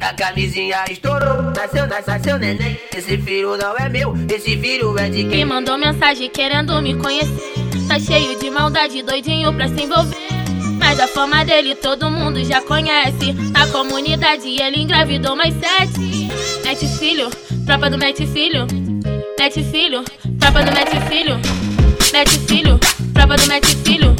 A camisinha estourou, nasceu, nasceu neném. Esse filho não é meu, esse filho é de quem? Me mandou mensagem querendo me conhecer. Tá cheio de maldade, doidinho pra se envolver. Mas a fama dele todo mundo já conhece. Na comunidade ele engravidou mais sete. Mete filho, tropa do mete filho. Mete filho, tropa do mete filho. Mete filho, tropa do mete filho.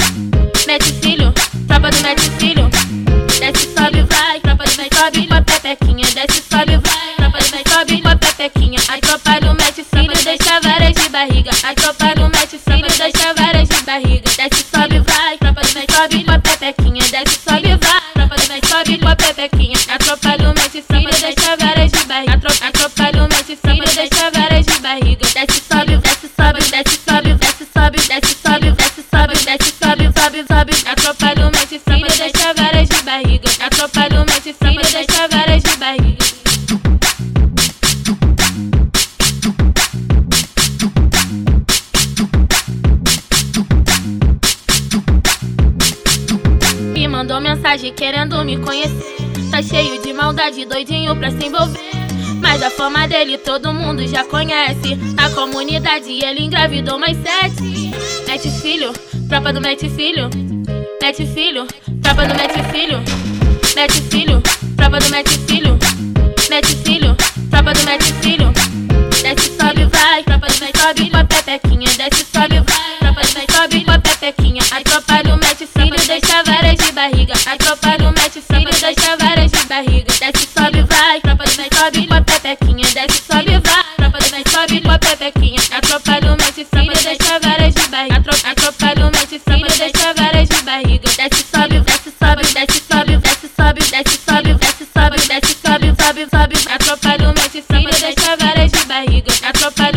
Sobe, vai, tropa do mete sobe com a pepequinha. A tropa do mete filho deixa várias de barriga. A tropa do mete filho deixa várias de barriga. Desce, sobe, vai, tropa do mete sobe com a pepequinha. Desce, sobe, vai, tropa do mete sobe com a pepequinha. A tropa do mete filho deixa várias de barriga. A tropa, a tropa do mete filho deixa várias de barriga. Desce, sobe, desce, sobe, desce, sobe, desce, sobe, desce, sobe, desce, sobe, desce, sobe, sobe, sobe. A tropa do mete filho deixa várias de barriga. A tropa do mete filho deixa várias mensagem querendo me conhecer. Tá cheio de maldade, doidinho pra se envolver. Mas a fama dele todo mundo já conhece. Na comunidade ele engravidou mais sete. Mete filho, tropa do mete filho. Mete filho, tropa do mete filho. Mete filho, tropa do mete filho. Mete filho, tropa do mete filho. Desce, sobe, vai, tropa do mete sobe com a pepequinha. Desce, sobe, vai, tropa do mete sobe com a pepequinha. A tropa do barriga. A tropa do mete filho deixa várias de barriga. Desce, sobe, vai, tropa do mete sobe com a pepequinha. Desce, sobe, vai, tropa do mete sobe com a pepequinha. A tropa do mete filho deixa várias de barriga. A tropa, do mete filho deixa várias de barriga. Desce, sobe, desce, sobe, desce, sobe, desce, sobe, desce, sobe, desce, sobe, desce, sobe, sobe, sobe. A tropa do mete filho deixa várias de barriga. A tropa